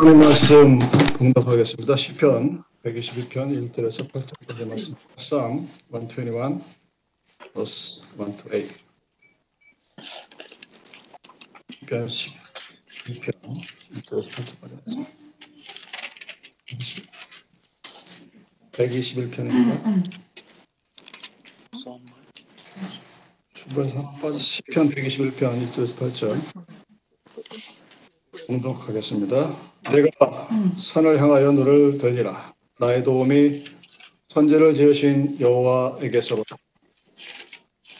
하나님 말씀 공독하겠습니다. 시편 121편 1절에서 8절까지 말씀. Psalm 121 verse 1 to 8. 시편 12편 1절에서 8절까지 말씀. 121편입니다. 중간에서 시편 121편 1절에서 8절. 공독하겠습니다. 내가 산을 향하여 너를 들리라. 나의 도움이 천지를 지으신 여호와에게서로다.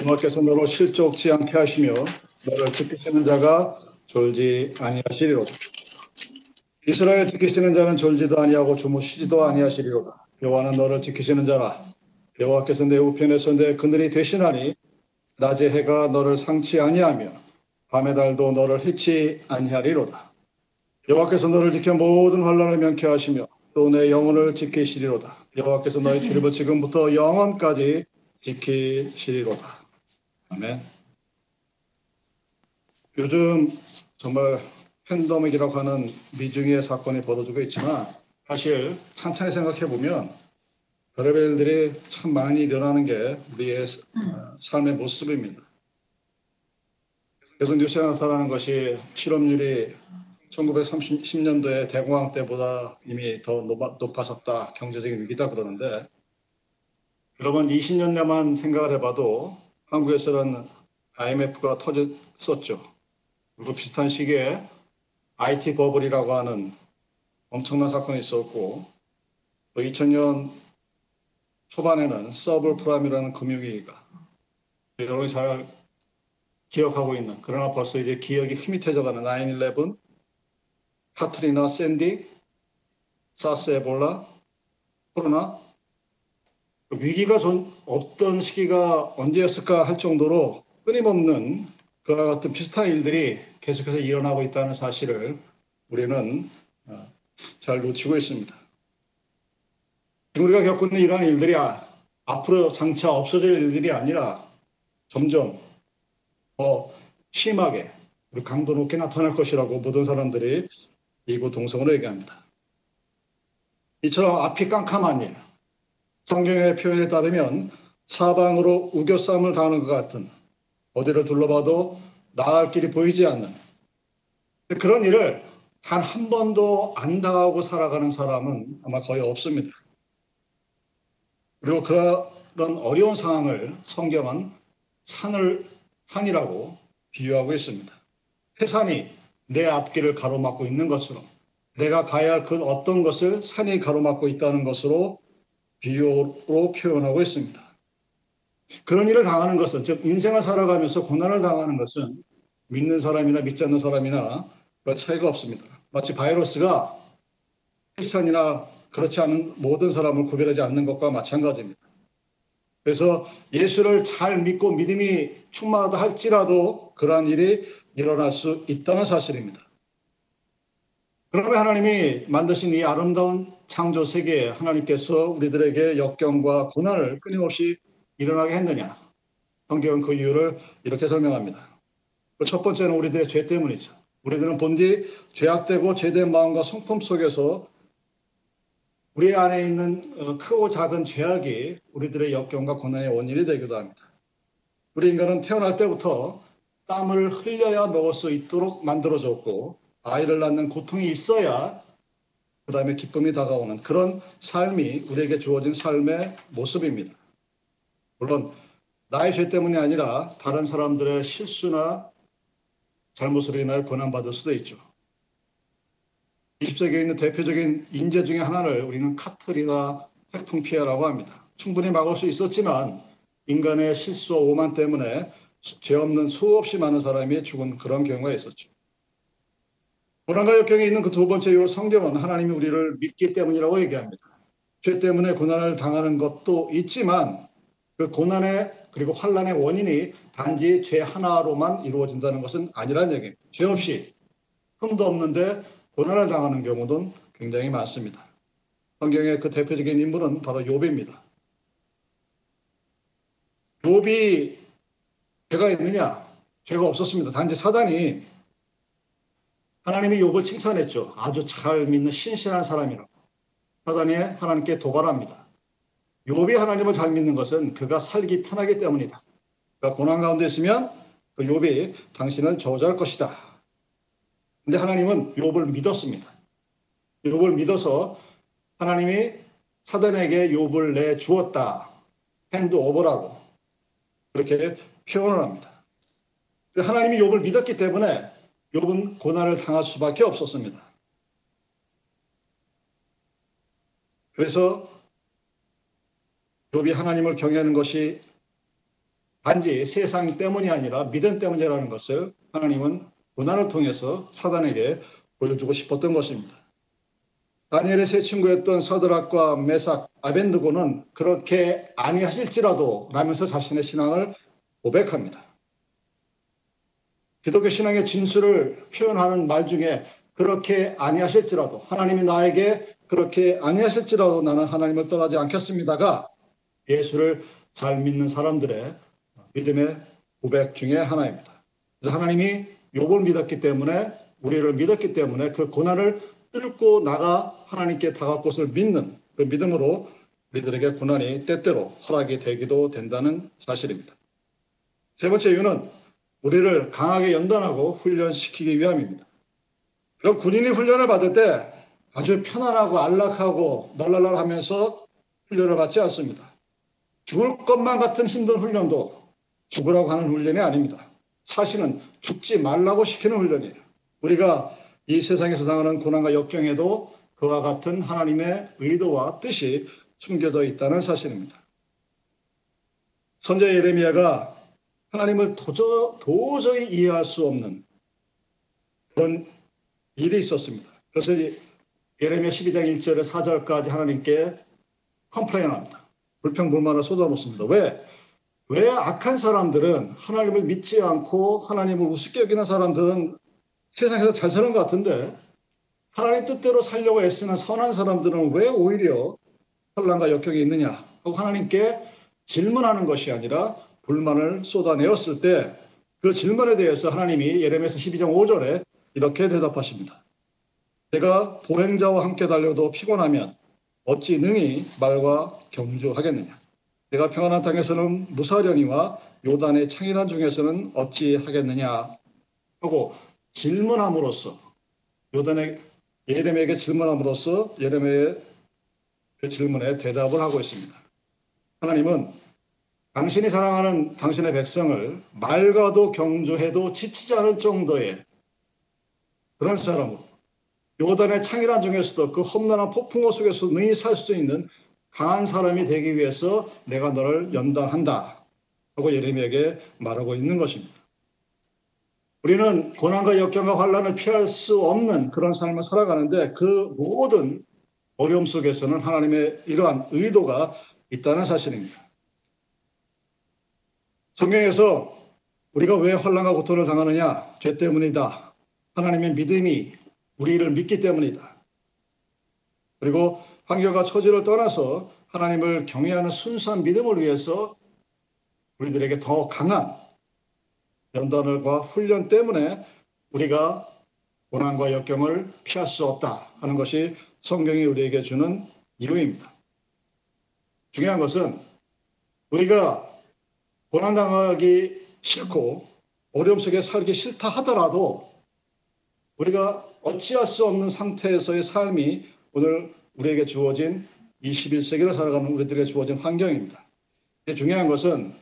여호와께서 너로 실족지 않게 하시며 너를 지키시는 자가 졸지 아니하시리로다. 이스라엘 지키시는 자는 졸지도 아니하고 주무시지도 아니하시리로다. 여호와는 너를 지키시는 자라. 여호와께서 내 우편에서 내 그늘이 되시나니 낮의 해가 너를 상치 아니하며 밤의 달도 너를 해치 아니하리로다. 여호와께서 너를 지켜 모든 환란을 면케하시며 또 내 영혼을 지키시리로다. 여호와께서 너의 출입을 지금부터 영원까지 지키시리로다. 아멘. 요즘 정말 팬더믹이라고 하는 미중의 사건이 벌어지고 있지만 사실 천천히 생각해 보면 별의별 일들이 참 많이 일어나는 게 우리의 삶의 모습입니다. 계속 뉴스에 나타나는 것이 실업률이 1930년도에 대공황 때보다 이미 더 높아 졌다. 경제적인 위기다 그러는데 여러분 20년 내만 생각을 해봐도 한국에서는 IMF가 터졌었죠. 그리고 비슷한 시기에 IT 버블이라고 하는 엄청난 사건이 있었고 또 2000년 초반에는 subprime이라는 금융위기가 여러분이 잘 기억하고 있는 그러나 벌써 이제 기억이 희미해져가는 9-11 카트리나, 샌디, 사스 에볼라, 코로나 위기가 전 없던 시기가 언제였을까 할 정도로 끊임없는 그와 같은 비슷한 일들이 계속해서 일어나고 있다는 사실을 우리는 어, 잘 놓치고 있습니다. 우리가 겪고 있는 이러한 일들이 아, 앞으로 장차 없어질 일들이 아니라 점점 더 심하게 그리고 강도 높게 나타날 것이라고 모든 사람들이 이구 동성으로 얘기합니다. 이처럼 앞이 깜깜한 일, 성경의 표현에 따르면 사방으로 우겨싸움을 당하는 것 같은 어디를 둘러봐도 나갈 길이 보이지 않는 그런 일을 단 한 번도 안 당하고 살아가는 사람은 아마 거의 없습니다. 그리고 그런 어려운 상황을 성경은 산을 산이라고 비유하고 있습니다. 해산이 내 앞길을 가로막고 있는 것처럼 내가 가야 할 그 어떤 것을 산이 가로막고 있다는 것으로 비유로 표현하고 있습니다. 그런 일을 당하는 것은 즉 인생을 살아가면서 고난을 당하는 것은 믿는 사람이나 믿지 않는 사람이나 별 차이가 없습니다. 마치 바이러스가 크리스찬이나 그렇지 않은 모든 사람을 구별하지 않는 것과 마찬가지입니다. 그래서 예수를 잘 믿고 믿음이 충만하다 할지라도 그러한 일이 일어날 수 있다는 사실입니다. 그러면 하나님이 만드신 이 아름다운 창조 세계에 하나님께서 우리들에게 역경과 고난을 끊임없이 일어나게 했느냐? 성경은 그 이유를 이렇게 설명합니다. 첫 번째는 우리들의 죄 때문이죠. 우리들은 본디 죄악되고 죄된 마음과 성품 속에서 우리 안에 있는 어, 크고 작은 죄악이 우리들의 역경과 고난의 원인이 되기도 합니다. 우리 인간은 태어날 때부터 땀을 흘려야 먹을 수 있도록 만들어졌고 아이를 낳는 고통이 있어야 그 다음에 기쁨이 다가오는 그런 삶이 우리에게 주어진 삶의 모습입니다. 물론 나의 죄 때문이 아니라 다른 사람들의 실수나 잘못으로 인하여 고난받을 수도 있죠. 20세기에 있는 대표적인 인재 중의 하나를 우리는 카트리나 태풍 피해라고 합니다. 충분히 막을 수 있었지만 인간의 실수와 오만 때문에 죄 없는 수없이 많은 사람이 죽은 그런 경우가 있었죠. 고난과 역경에 있는 그 두 번째 이유 성경은 하나님이 우리를 믿기 때문이라고 얘기합니다. 죄 때문에 고난을 당하는 것도 있지만 그 고난의 그리고 환란의 원인이 단지 죄 하나로만 이루어진다는 것은 아니라는 얘기입니다. 죄 없이 흠도 없는데 고난을 당하는 경우도 굉장히 많습니다. 성경의 그 대표적인 인물은 바로 욥입니다. 욥이 죄가 있느냐? 죄가 없었습니다. 단지 사단이 하나님이 욥을 칭찬했죠. 아주 잘 믿는 신실한 사람이라고. 사단이 하나님께 도발합니다. 욥이 하나님을 잘 믿는 것은 그가 살기 편하기 때문이다. 그가 고난 가운데 있으면 그 욥이 당신을 저주할 것이다. 근데 하나님은 욥을 믿었습니다. 욥을 믿어서 하나님이 사단에게 욥을 내 주었다. hand over라고 그렇게 표현을 합니다. 하나님이 욥을 믿었기 때문에 욥은 고난을 당할 수밖에 없었습니다. 그래서 욥이 하나님을 경외하는 것이 단지 세상 때문이 아니라 믿음 때문이라는 것을 하나님은 고난을 통해서 사단에게 보여주고 싶었던 것입니다. 다니엘의 세 친구였던 서드락과 메삭, 아벤드고는 그렇게 아니하실지라도 라면서 자신의 신앙을 고백합니다. 기독교 신앙의 진수를 표현하는 말 중에 그렇게 아니하실지라도 하나님이 나에게 그렇게 아니하실지라도 나는 하나님을 떠나지 않겠습니다가 예수를 잘 믿는 사람들의 믿음의 고백 중에 하나입니다. 그래서 하나님이 욥을 믿었기 때문에 우리를 믿었기 때문에 그 고난을 뚫고 나가 하나님께 다갈 것을 믿는 그 믿음으로 우리들에게 고난이 때때로 허락이 되기도 된다는 사실입니다. 세 번째 이유는 우리를 강하게 연단하고 훈련시키기 위함입니다. 그럼 군인이 훈련을 받을 때 아주 편안하고 안락하고 널널널 하면서 훈련을 받지 않습니다. 죽을 것만 같은 힘든 훈련도 죽으라고 하는 훈련이 아닙니다. 사실은 죽지 말라고 시키는 훈련이에요. 우리가 이 세상에서 당하는 고난과 역경에도 그와 같은 하나님의 의도와 뜻이 숨겨져 있다는 사실입니다. 선제 예레미야가 하나님을 도저, 도저히 이해할 수 없는 그런 일이 있었습니다. 그래서 예레미야 12장 1절에 4절까지 하나님께 컴플레인합니다. 불평불만을 쏟아놓습니다. 왜? 왜 악한 사람들은 하나님을 믿지 않고 하나님을 우습게 여기는 사람들은 세상에서 잘 사는 것 같은데 하나님 뜻대로 살려고 애쓰는 선한 사람들은 왜 오히려 혼란과 역경이 있느냐 하고 하나님께 질문하는 것이 아니라 불만을 쏟아내었을 때 그 질문에 대해서 하나님이 예레미야서 12장 5절에 이렇게 대답하십니다. 내가 보행자와 함께 달려도 피곤하면 어찌 능히 말과 경주하겠느냐. 내가 평안한 땅에서는 무사령이와 요단의 창인한 중에서는 어찌 하겠느냐 하고 질문함으로써 요단의 예레미야에게 질문함으로써 예레미야의 그 질문에 대답을 하고 있습니다. 하나님은 당신이 사랑하는 당신의 백성을 말과도 경주해도 지치지 않을 정도의 그런 사람으로 요단의 창이란 중에서도 그 험난한 폭풍호 속에서 능히 살 수 있는 강한 사람이 되기 위해서 내가 너를 연단한다 하고 예레미야에게 말하고 있는 것입니다. 우리는 고난과 역경과 환란을 피할 수 없는 그런 삶을 살아가는데 그 모든 어려움 속에서는 하나님의 이러한 의도가 있다는 사실입니다. 성경에서 우리가 왜 환란과 고통을 당하느냐? 죄 때문이다. 하나님의 믿음이 우리를 믿기 때문이다. 그리고 환경과 처지를 떠나서 하나님을 경외하는 순수한 믿음을 위해서 우리들에게 더 강한 연단과 훈련 때문에 우리가 고난과 역경을 피할 수 없다 하는 것이 성경이 우리에게 주는 이유입니다. 중요한 것은 우리가 고난당하기 싫고 어려움 속에 살기 싫다 하더라도 우리가 어찌할 수 없는 상태에서의 삶이 오늘 우리에게 주어진 21세기를 살아가는 우리들에게 주어진 환경입니다. 중요한 것은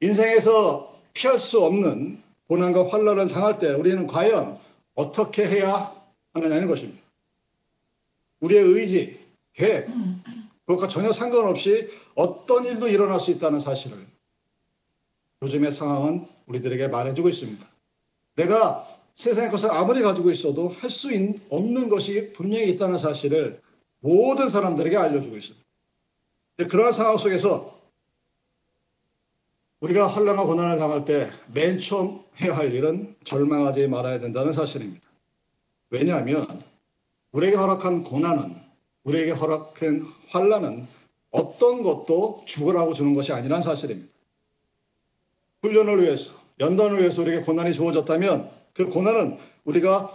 인생에서 피할 수 없는 고난과 환란을 당할 때 우리는 과연 어떻게 해야 하느냐는 것입니다. 우리의 의지, 계획, 그것과 전혀 상관없이 어떤 일도 일어날 수 있다는 사실을 요즘의 상황은 우리들에게 말해주고 있습니다. 내가 세상의 것을 아무리 가지고 있어도 할 수 없는 것이 분명히 있다는 사실을 모든 사람들에게 알려주고 있습니다. 그러한 상황 속에서 우리가 환란과 고난을 당할 때 맨 처음 해야 할 일은 절망하지 말아야 된다는 사실입니다. 왜냐하면 우리에게 허락한 고난은 우리에게 허락한 환란은 어떤 것도 죽으라고 주는 것이 아니란 사실입니다. 훈련을 위해서 연단을 위해서 우리에게 고난이 주어졌다면 그 고난은 우리가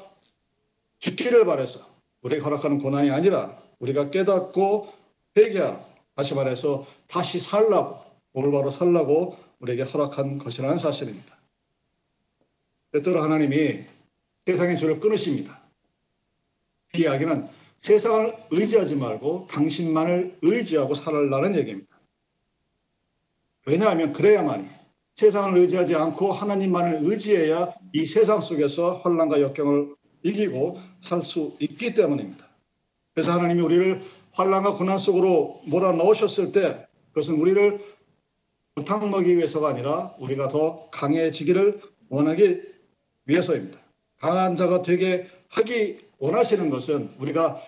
죽기를 바래서 우리가 허락하는 고난이 아니라 우리가 깨닫고 회개하라. 다시 말해서 다시 살라고 올바로 살라고 우리에게 허락한 것이라는 사실입니다. 때때로 하나님이 세상의 줄을 끊으십니다. 이 이야기는 세상을 의지하지 말고 당신만을 의지하고 살라는 얘기입니다. 왜냐하면 그래야만이 세상을 의지하지 않고 하나님만을 의지해야 이 세상 속에서 혼란과 역경을 이기고 살 수 있기 때문입니다. 그래서 하나님이 우리를 환란과 고난 속으로 몰아넣으셨을 때 그것은 우리를 부탁 먹기 위해서가 아니라 우리가 더 강해지기를 원하기 위해서입니다. 강한 자가 되게 하기 원하시는 것은 우리가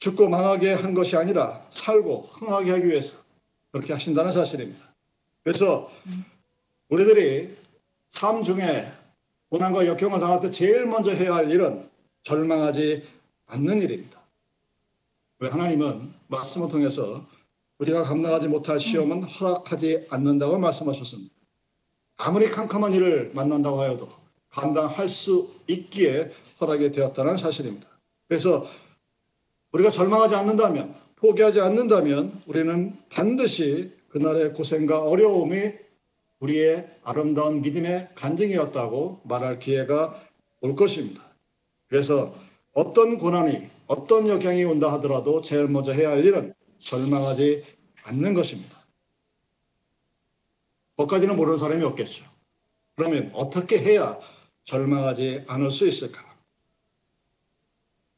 죽고 망하게 한 것이 아니라 살고 흥하게 하기 위해서 그렇게 하신다는 사실입니다. 그래서 우리들이 삶 중에 고난과 역경을 당할 때 제일 먼저 해야 할 일은 절망하지 않는 일입니다. 왜 하나님은 말씀을 통해서 우리가 감당하지 못할 시험은 허락하지 않는다고 말씀하셨습니다. 아무리 캄캄한 일을 만난다고 하여도 감당할 수 있기에 허락이 되었다는 사실입니다. 그래서 우리가 절망하지 않는다면, 포기하지 않는다면 우리는 반드시 그날의 고생과 어려움이 우리의 아름다운 믿음의 간증이었다고 말할 기회가 올 것입니다. 그래서 어떤 고난이, 어떤 역경이 온다 하더라도 제일 먼저 해야 할 일은 절망하지 않는 것입니다. 거기까지는 모르는 사람이 없겠죠. 그러면 어떻게 해야 절망하지 않을 수 있을까?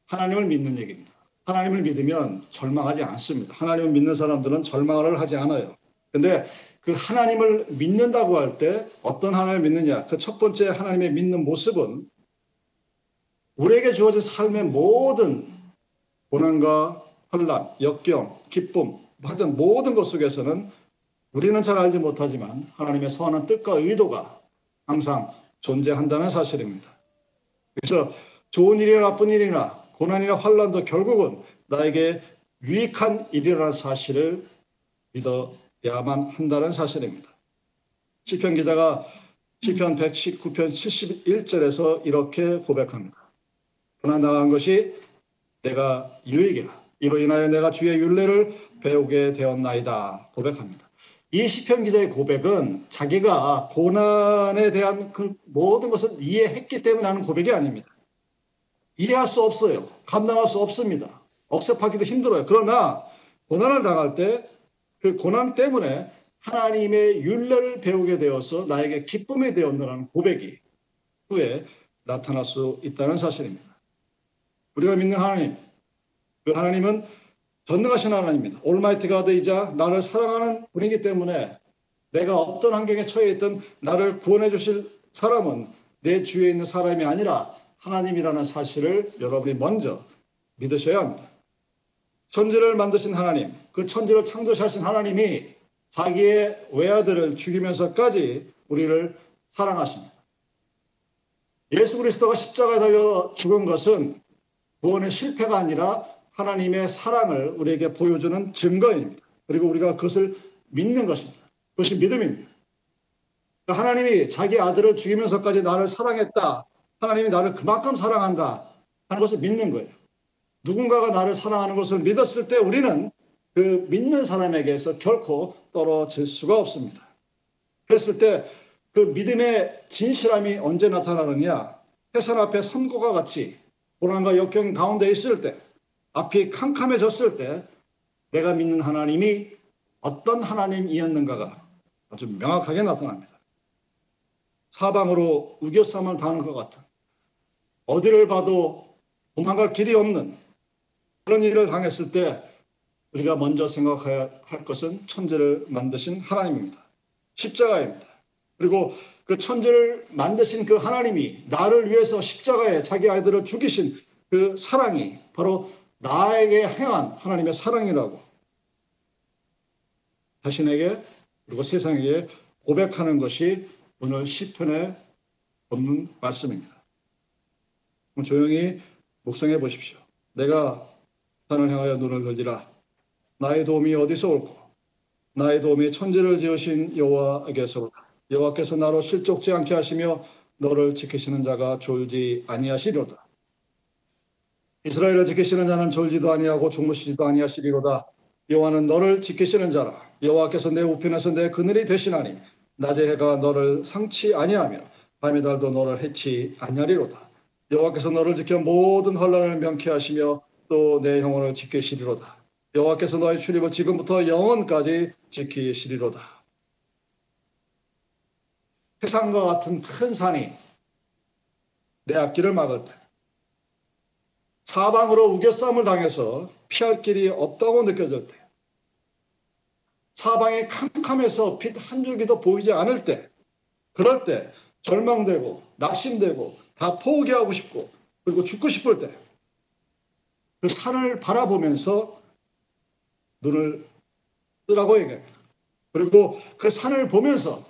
하나님을 믿는 얘기입니다. 하나님을 믿으면 절망하지 않습니다. 하나님을 믿는 사람들은 절망을 하지 않아요. 근데 그 하나님을 믿는다고 할 때 어떤 하나님을 믿느냐? 그 첫 번째 하나님의 믿는 모습은 우리에게 주어진 삶의 모든 고난과 혼란, 역경, 기쁨, 하여튼 모든 것 속에서는 우리는 잘 알지 못하지만 하나님의 선한 뜻과 의도가 항상 존재한다는 사실입니다. 그래서 좋은 일이나 나쁜 일이나 고난이나 환란도 결국은 나에게 유익한 일이라는 사실을 믿어 야만 한다는 사실입니다. 시편 기자가 시편 119편 71절에서 이렇게 고백합니다. 그러나 나간 것이 내가 유익이라. 이로 인하여 내가 주의 윤례를 배우게 되었나이다. 고백합니다. 이 시편 기자의 고백은 자기가 고난에 대한 그 모든 것을 이해했기 때문에 하는 고백이 아닙니다. 이해할 수 없어요. 감당할 수 없습니다. 억셉하기도 힘들어요. 그러나 고난을 당할 때 그 고난 때문에 하나님의 윤례를 배우게 되어서 나에게 기쁨이 되었느라는 고백이 후에 나타날 수 있다는 사실입니다. 우리가 믿는 하나님, 그 하나님은 전능하신 하나님입니다. 올마이티 가드이자 나를 사랑하는 분이기 때문에 내가 어떤 환경에 처해 있든 나를 구원해 주실 사람은 내 주위에 있는 사람이 아니라 하나님이라는 사실을 여러분이 먼저 믿으셔야 합니다. 천지를 만드신 하나님, 그 천지를 창조하신 하나님이 자기의 외아들을 죽이면서까지 우리를 사랑하십니다. 예수 그리스도가 십자가에 달려 죽은 것은 구원의 실패가 아니라 하나님의 사랑을 우리에게 보여주는 증거입니다. 그리고 우리가 그것을 믿는 것입니다. 그것이 믿음입니다. 그러니까 하나님이 자기 아들을 죽이면서까지 나를 사랑했다. 하나님이 나를 그만큼 사랑한다. 하는 것을 믿는 거예요. 누군가가 나를 사랑하는 것을 믿었을 때 우리는 그 믿는 사람에게서 결코 떨어질 수가 없습니다. 그랬을 때 그 믿음의 진실함이 언제 나타나느냐? 해산 앞에 선고가 같이 고난과 역경 가운데 있을 때 앞이 캄캄해졌을 때 내가 믿는 하나님이 어떤 하나님이었는가가 아주 명확하게 나타납니다. 사방으로 우겨쌈을 당하는 것 같은 어디를 봐도 도망갈 길이 없는 그런 일을 당했을 때 우리가 먼저 생각해야 할 것은 천재를 만드신 하나님입니다. 십자가입니다. 그리고 그 천재를 만드신 그 하나님이 나를 위해서 십자가에 자기 아이들을 죽이신 그 사랑이 바로 나에게 행한 하나님의 사랑이라고 자신에게 그리고 세상에게 고백하는 것이 오늘 시편에 없는 말씀입니다. 조용히 묵상해 보십시오. 내가 산을 향하여 눈을 들리라. 나의 도움이 어디서 올고 나의 도움이 천지를 지으신 여호와에게서로다. 여호와께서 나로 실족지 않게 하시며 너를 지키시는 자가 졸지 아니하시려다. 이스라엘을 지키시는 자는 졸지도 아니하고 주무시지도 아니하시리로다. 여호와는 너를 지키시는 자라. 여호와께서 내 우편에서 내 그늘이 되시나니 낮의 해가 너를 상치 아니하며 밤의 달도 너를 해치 아니하리로다. 여호와께서 너를 지켜 모든 환란을 명쾌하시며 또 내 영혼을 지키시리로다. 여호와께서 너의 출입을 지금부터 영원까지 지키시리로다. 세상과 같은 큰 산이 내 앞길을 막을 때 사방으로 우겨싸움을 당해서 피할 길이 없다고 느껴질 때 사방이 캄캄해서 빛 한 줄기도 보이지 않을 때 그럴 때 절망되고 낙심되고 다 포기하고 싶고 그리고 죽고 싶을 때 그 산을 바라보면서 눈을 뜨라고 얘기합니다. 그리고 그 산을 보면서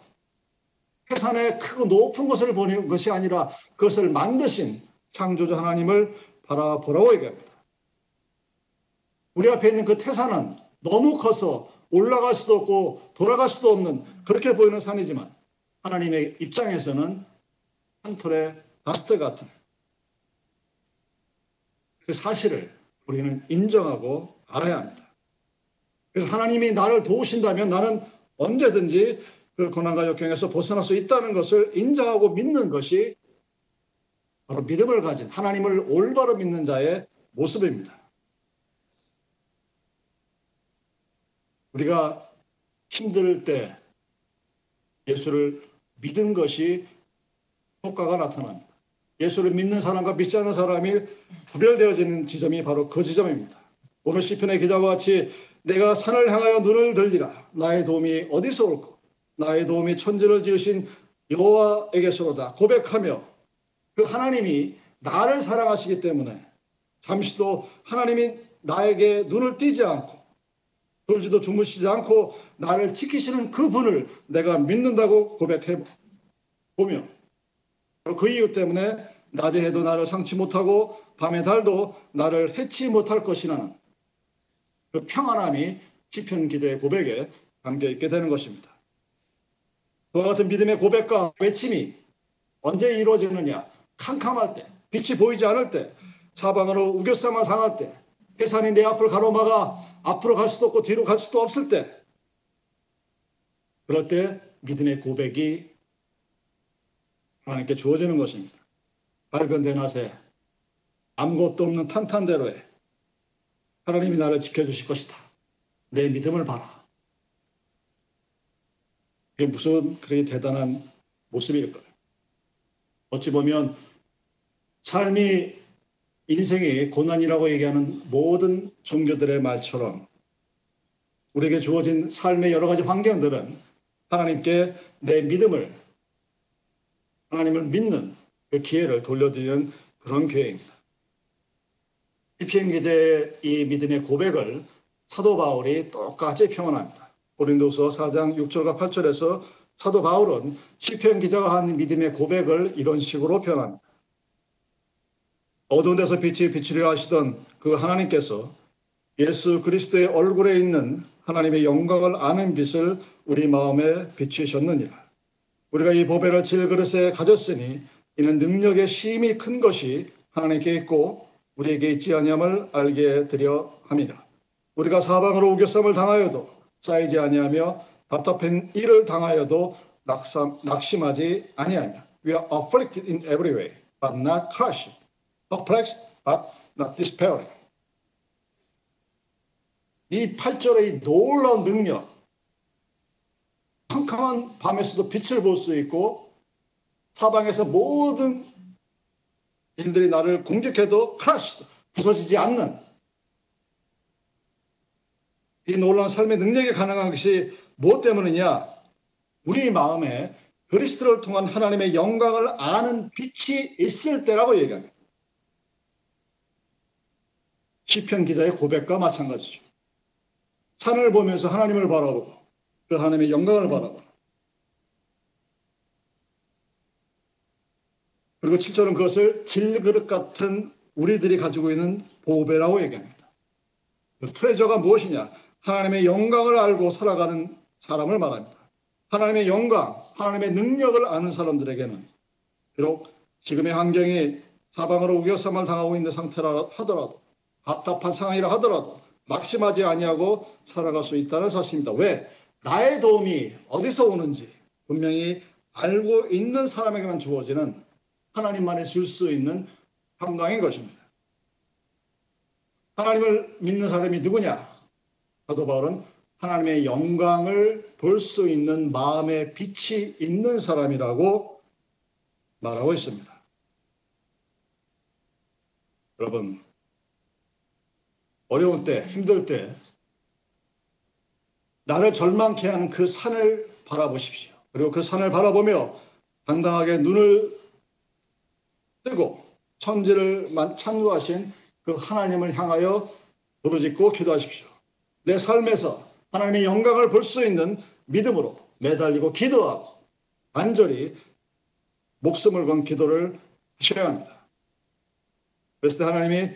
해산의 크고 높은 것을 보는 것이 아니라 그것을 만드신 창조주 하나님을 바라보라고 얘기합니다. 우리 앞에 있는 그 태산은 너무 커서 올라갈 수도 없고 돌아갈 수도 없는 그렇게 보이는 산이지만 하나님의 입장에서는 한 톨의 다스트 같은 그 사실을 우리는 인정하고 알아야 합니다. 그래서 하나님이 나를 도우신다면 나는 언제든지 그 고난과 역경에서 벗어날 수 있다는 것을 인정하고 믿는 것이 바로 믿음을 가진 하나님을 올바로 믿는 자의 모습입니다. 우리가 힘들 때 예수를 믿은 것이 효과가 나타납니다. 예수를 믿는 사람과 믿지 않는 사람이 구별되어지는 지점이 바로 그 지점입니다. 오늘 시편의 기자와 같이 내가 산을 향하여 눈을 들리라. 나의 도움이 어디서 올까 나의 도움이 천지를 지으신 여호와에게서로다. 고백하며 그 하나님이 나를 사랑하시기 때문에 잠시도 하나님이 나에게 눈을 띄지 않고 돌지도 주무시지 않고 나를 지키시는 그 분을 내가 믿는다고 고백해 보며 그 이유 때문에 낮에 해도 나를 상치 못하고 밤의 달도 나를 해치 못할 것이라는 그 평안함이 시편 기자의 고백에 담겨 있게 되는 것입니다. 그와 같은 믿음의 고백과 외침이 언제 이루어지느냐? 캄캄할 때, 빛이 보이지 않을 때, 사방으로 우겨싸만 상할 때, 해산이 내 앞을 가로막아 앞으로 갈 수도 없고 뒤로 갈 수도 없을 때, 그럴 때 믿음의 고백이 하나님께 주어지는 것입니다. 밝은 대낮에 아무것도 없는 탄탄대로에 하나님이 나를 지켜주실 것이다. 내 믿음을 봐라. 그게 무슨 그렇게 대단한 모습일까요? 어찌 보면 삶이 인생이 고난이라고 얘기하는 모든 종교들의 말처럼 우리에게 주어진 삶의 여러 가지 환경들은 하나님께 내 믿음을 하나님을 믿는 그 기회를 돌려드리는 그런 기회입니다. 피피엔 기자의 이 믿음의 고백을 사도 바울이 똑같이 평언합니다. 고린도서 4장 6절과 8절에서 사도 바울은 시편 기자가 한 믿음의 고백을 이런 식으로 표현합니다. 어두운 데서 빛이 비추려 하시던 그 하나님께서 예수 그리스도의 얼굴에 있는 하나님의 영광을 아는 빛을 우리 마음에 비추셨느니라. 우리가 이 보배를 질그릇에 가졌으니 이는 능력의 심이 큰 것이 하나님께 있고 우리에게 있지 아니함을 알게 되려 함이라. 우리가 사방으로 우겨쌈을 당하여도 쌓이지 아니하며 답답한 일을 당하여도 낙삼, 낙심하지 아니하며 We are afflicted in every way, but not crushed. Perplexed, but not despairing. 이 8절의 이 놀라운 능력, 캄캄한 밤에서도 빛을 볼 수 있고 사방에서 모든 일들이 나를 공격해도 크라시 부서지지 않는 이 놀라운 삶의 능력이 가능한 것이 무엇 때문이냐? 우리 마음에 그리스도를 통한 하나님의 영광을 아는 빛이 있을 때라고 얘기합니다. 시편 기자의 고백과 마찬가지죠. 산을 보면서 하나님을 바라보고 그 하나님의 영광을 바라보고 그리고 7절은 그것을 질그릇 같은 우리들이 가지고 있는 보배라고 얘기합니다. 그 트레저가 무엇이냐? 하나님의 영광을 알고 살아가는 사람을 말합니다. 하나님의 영광, 하나님의 능력을 아는 사람들에게는 비록 지금의 환경이 사방으로 우겨쌈을 당하고 있는 상태라 하더라도 답답한 상황이라 하더라도 낙심하지 아니하고 살아갈 수 있다는 사실입니다. 왜? 나의 도움이 어디서 오는지 분명히 알고 있는 사람에게만 주어지는 하나님만이 줄 수 있는 평강인 것입니다. 하나님을 믿는 사람이 누구냐? 사도 바울은 하나님의 영광을 볼 수 있는 마음의 빛이 있는 사람이라고 말하고 있습니다. 여러분, 어려운 때, 힘들 때, 나를 절망케 하는 그 산을 바라보십시오. 그리고 그 산을 바라보며 당당하게 눈을 뜨고 천지를 찬구하신 그 하나님을 향하여 부르짖고 기도하십시오. 내 삶에서 하나님의 영광을 볼 수 있는 믿음으로 매달리고 기도하고 간절히 목숨을 건 기도를 하셔야 합니다. 때 하나님이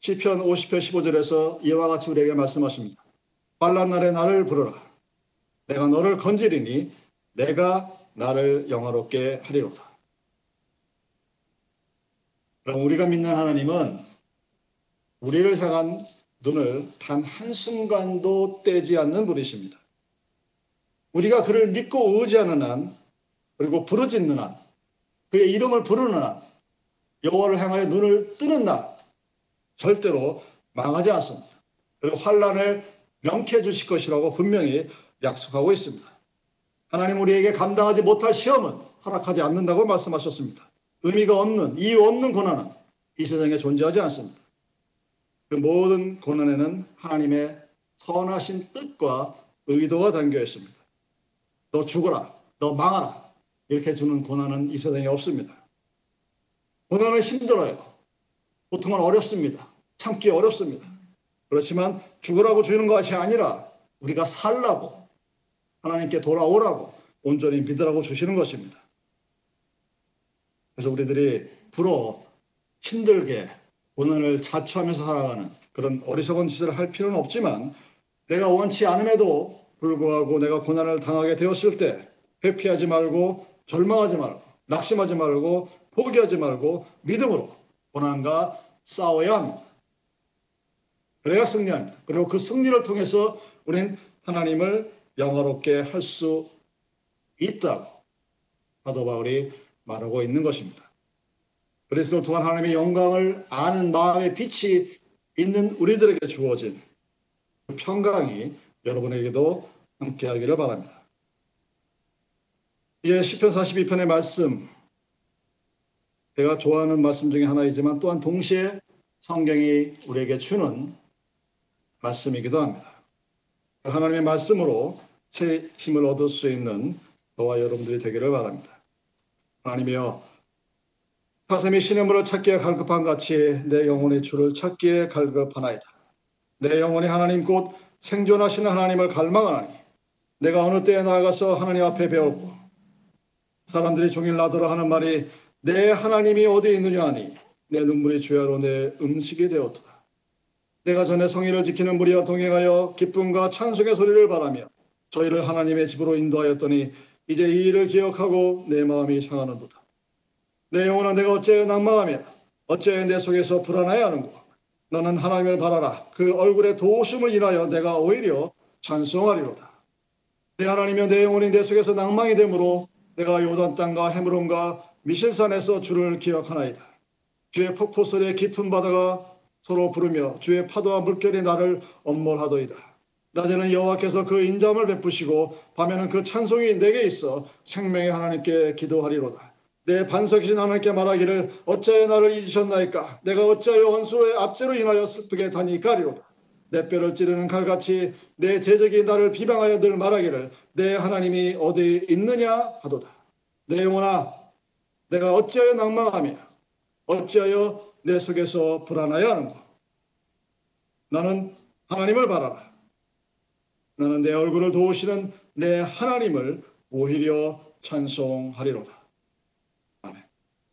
시편 50편 15절에서 이와 같이 우리에게 말씀하십니다. 빨란 날에 나를 부르라. 내가 너를 건지리니 내가 나를 영화롭게 하리로다. 그럼 우리가 믿는 하나님은 우리를 향한 눈을 단 한순간도 떼지 않는 분이십니다. 우리가 그를 믿고 의지하는 한, 그리고 부르짖는 한, 그의 이름을 부르는 한, 여호와를 향하여 눈을 뜨는 날, 절대로 망하지 않습니다. 그리고 환란을 명쾌해 주실 것이라고 분명히 약속하고 있습니다. 하나님 우리에게 감당하지 못할 시험은 허락하지 않는다고 말씀하셨습니다. 의미가 없는 이유 없는 고난은 이 세상에 존재하지 않습니다. 그 모든 고난에는 하나님의 선하신 뜻과 의도가 담겨 있습니다. 너 죽어라, 너 망하라 이렇게 주는 고난은 이 세상에 없습니다. 고난은 힘들어요. 고통은 어렵습니다. 참기 어렵습니다. 그렇지만 죽으라고 주는 것이 아니라 우리가 살라고 하나님께 돌아오라고 온전히 믿으라고 주시는 것입니다. 그래서 우리들이 불어 힘들게 고난을 자초하면서 살아가는 그런 어리석은 짓을 할 필요는 없지만 내가 원치 않음에도 불구하고 내가 고난을 당하게 되었을 때 회피하지 말고 절망하지 말고 낙심하지 말고 포기하지 말고 믿음으로 고난과 싸워야 합니다. 그래야 승리합니다. 그리고 그 승리를 통해서 우리는 하나님을 영화롭게 할 수 있다고 사도 바울이 말하고 있는 것입니다. 그리스도를 통한 하나님의 영광을 아는 마음의 빛이 있는 우리들에게 주어진 그 평강이 여러분에게도 함께하기를 바랍니다. 이제 10편 42편의 말씀 제가 좋아하는 말씀 중에 하나이지만 또한 동시에 성경이 우리에게 주는 말씀이기도 합니다. 하나님의 말씀으로 새 힘을 얻을 수 있는 저와 여러분들이 되기를 바랍니다. 하나님이여 가슴이 신음으로 찾기에 갈급한 같이 내 영혼의 주를 찾기에 갈급하나이다. 내 영혼이 하나님 곧 생존하시는 하나님을 갈망하나니 내가 어느 때에 나아가서 하나님 앞에 배웠고 사람들이 종일 나더러 하는 말이 내 하나님이 어디 있느냐 하니 내 눈물이 주야로 내 음식이 되었도다. 내가 전에 성의를 지키는 무리와 동행하여 기쁨과 찬송의 소리를 바라며 저희를 하나님의 집으로 인도하였더니 이제 이 일을 기억하고 내 마음이 상하는도다. 내 영혼아 내가 어째 낭망하며 어째 내 속에서 불안하여 하는고? 너는 하나님을 바라라. 그 얼굴의 도우심을 인하여 내가 오히려 찬송하리로다. 내 하나님이여 내 영혼이 내 속에서 낭망이 되므로 내가 요단 땅과 헤므론과 미실산에서 주를 기억하나이다. 주의 폭포 소리에 깊은 바다가 서로 부르며 주의 파도와 물결이 나를 엄몰하도이다 낮에는 여호와께서 그 인잠을 베푸시고 밤에는 그 찬송이 내게 있어 생명의 하나님께 기도하리로다. 내 반석이신 하나님께 말하기를 어찌하여 나를 잊으셨나이까? 내가 어찌하여 원수의 압제로 인하여 슬프게 다니까리로다. 내 뼈를 찌르는 칼같이 내 대적이 나를 비방하여 늘 말하기를 내 하나님이 어디 있느냐 하도다. 내 영혼아 내가 어찌하여 낭망하며 어찌하여 내 속에서 불안하여 하는가 나는 하나님을 바라라 나는 내 얼굴을 도우시는 내 하나님을 오히려 찬송하리로다